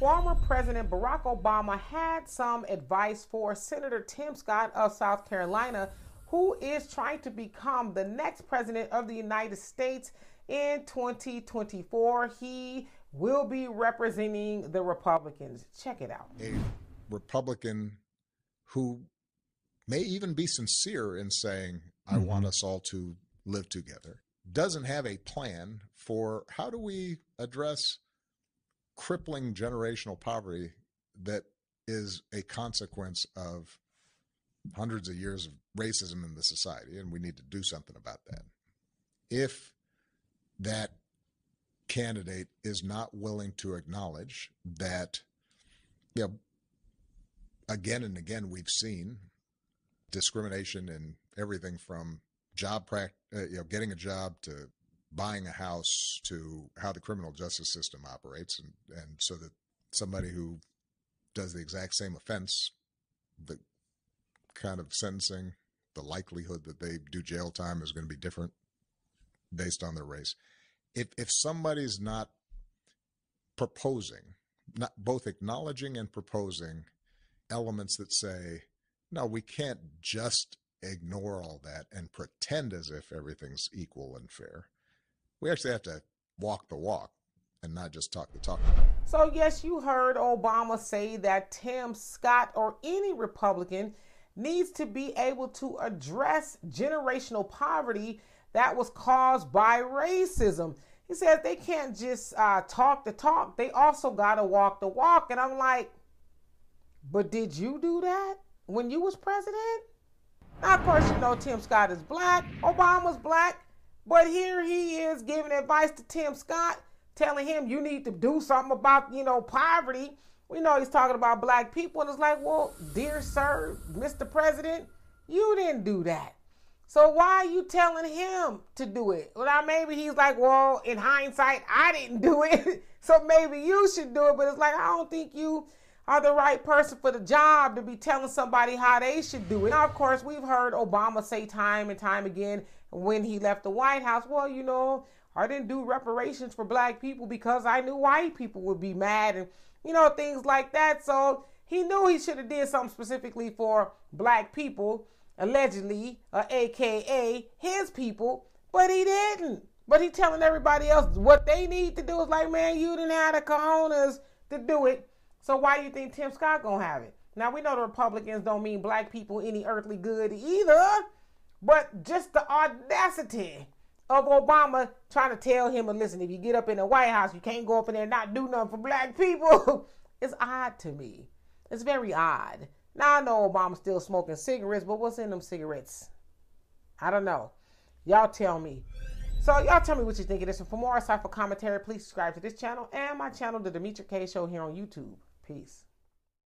former President Barack Obama had some advice for Senator Tim Scott of South Carolina, who is trying to become the next president of the United States in 2024. He will be representing the Republicans. Check it out. A Republican who may even be sincere in saying, I mm-hmm. want us all to live together, doesn't have a plan for how do we address crippling generational poverty that is a consequence of hundreds of years of racism in the society, and we need to do something about that. If that candidate is not willing to acknowledge that, you know, again and again we've seen discrimination in everything from job pract- uh, you know, getting a job to buying a house to how the criminal justice system operates, and and so that somebody who does the exact same offense, the kind of sentencing, the likelihood that they do jail time is going to be different based on their race. If if somebody's not proposing, not both acknowledging and proposing elements that say, no, we can't just ignore all that and pretend as if everything's equal and fair. We actually have to walk the walk and not just talk the talk. So, yes, you heard Obama say that Tim Scott or any Republican needs to be able to address generational poverty that was caused by racism. He said they can't just uh, talk the talk, they also got to walk the walk. And I'm like, but did you do that when you was president? Of course, you know Tim Scott is black. Obama's black. But here he is giving advice to Tim Scott, telling him you need to do something about, you know, poverty. We know he's talking about black people. And it's like, well, dear sir, Mr. President, you didn't do that. So why are you telling him to do it? Well, now maybe he's like, well, in hindsight, I didn't do it. so maybe you should do it. But it's like, I don't think you are the right person for the job to be telling somebody how they should do it. Now, of course, we've heard Obama say time and time again when he left the White House, well, you know, I didn't do reparations for black people because I knew white people would be mad and, you know, things like that. So he knew he should have did something specifically for black people, allegedly, uh, aka his people, but he didn't. But he telling everybody else what they need to do is like, man, you didn't have the cojones to do it. So why do you think Tim Scott gonna have it? Now we know the Republicans don't mean black people any earthly good either, but just the audacity of Obama trying to tell him, listen, if you get up in the White House, you can't go up in there and not do nothing for black people. it's odd to me. It's very odd. Now I know Obama's still smoking cigarettes, but what's in them cigarettes? I don't know. Y'all tell me. So y'all tell me what you think of this. And for more insightful commentary, please subscribe to this channel and my channel, The Demetra Kaye Show here on YouTube. Peace.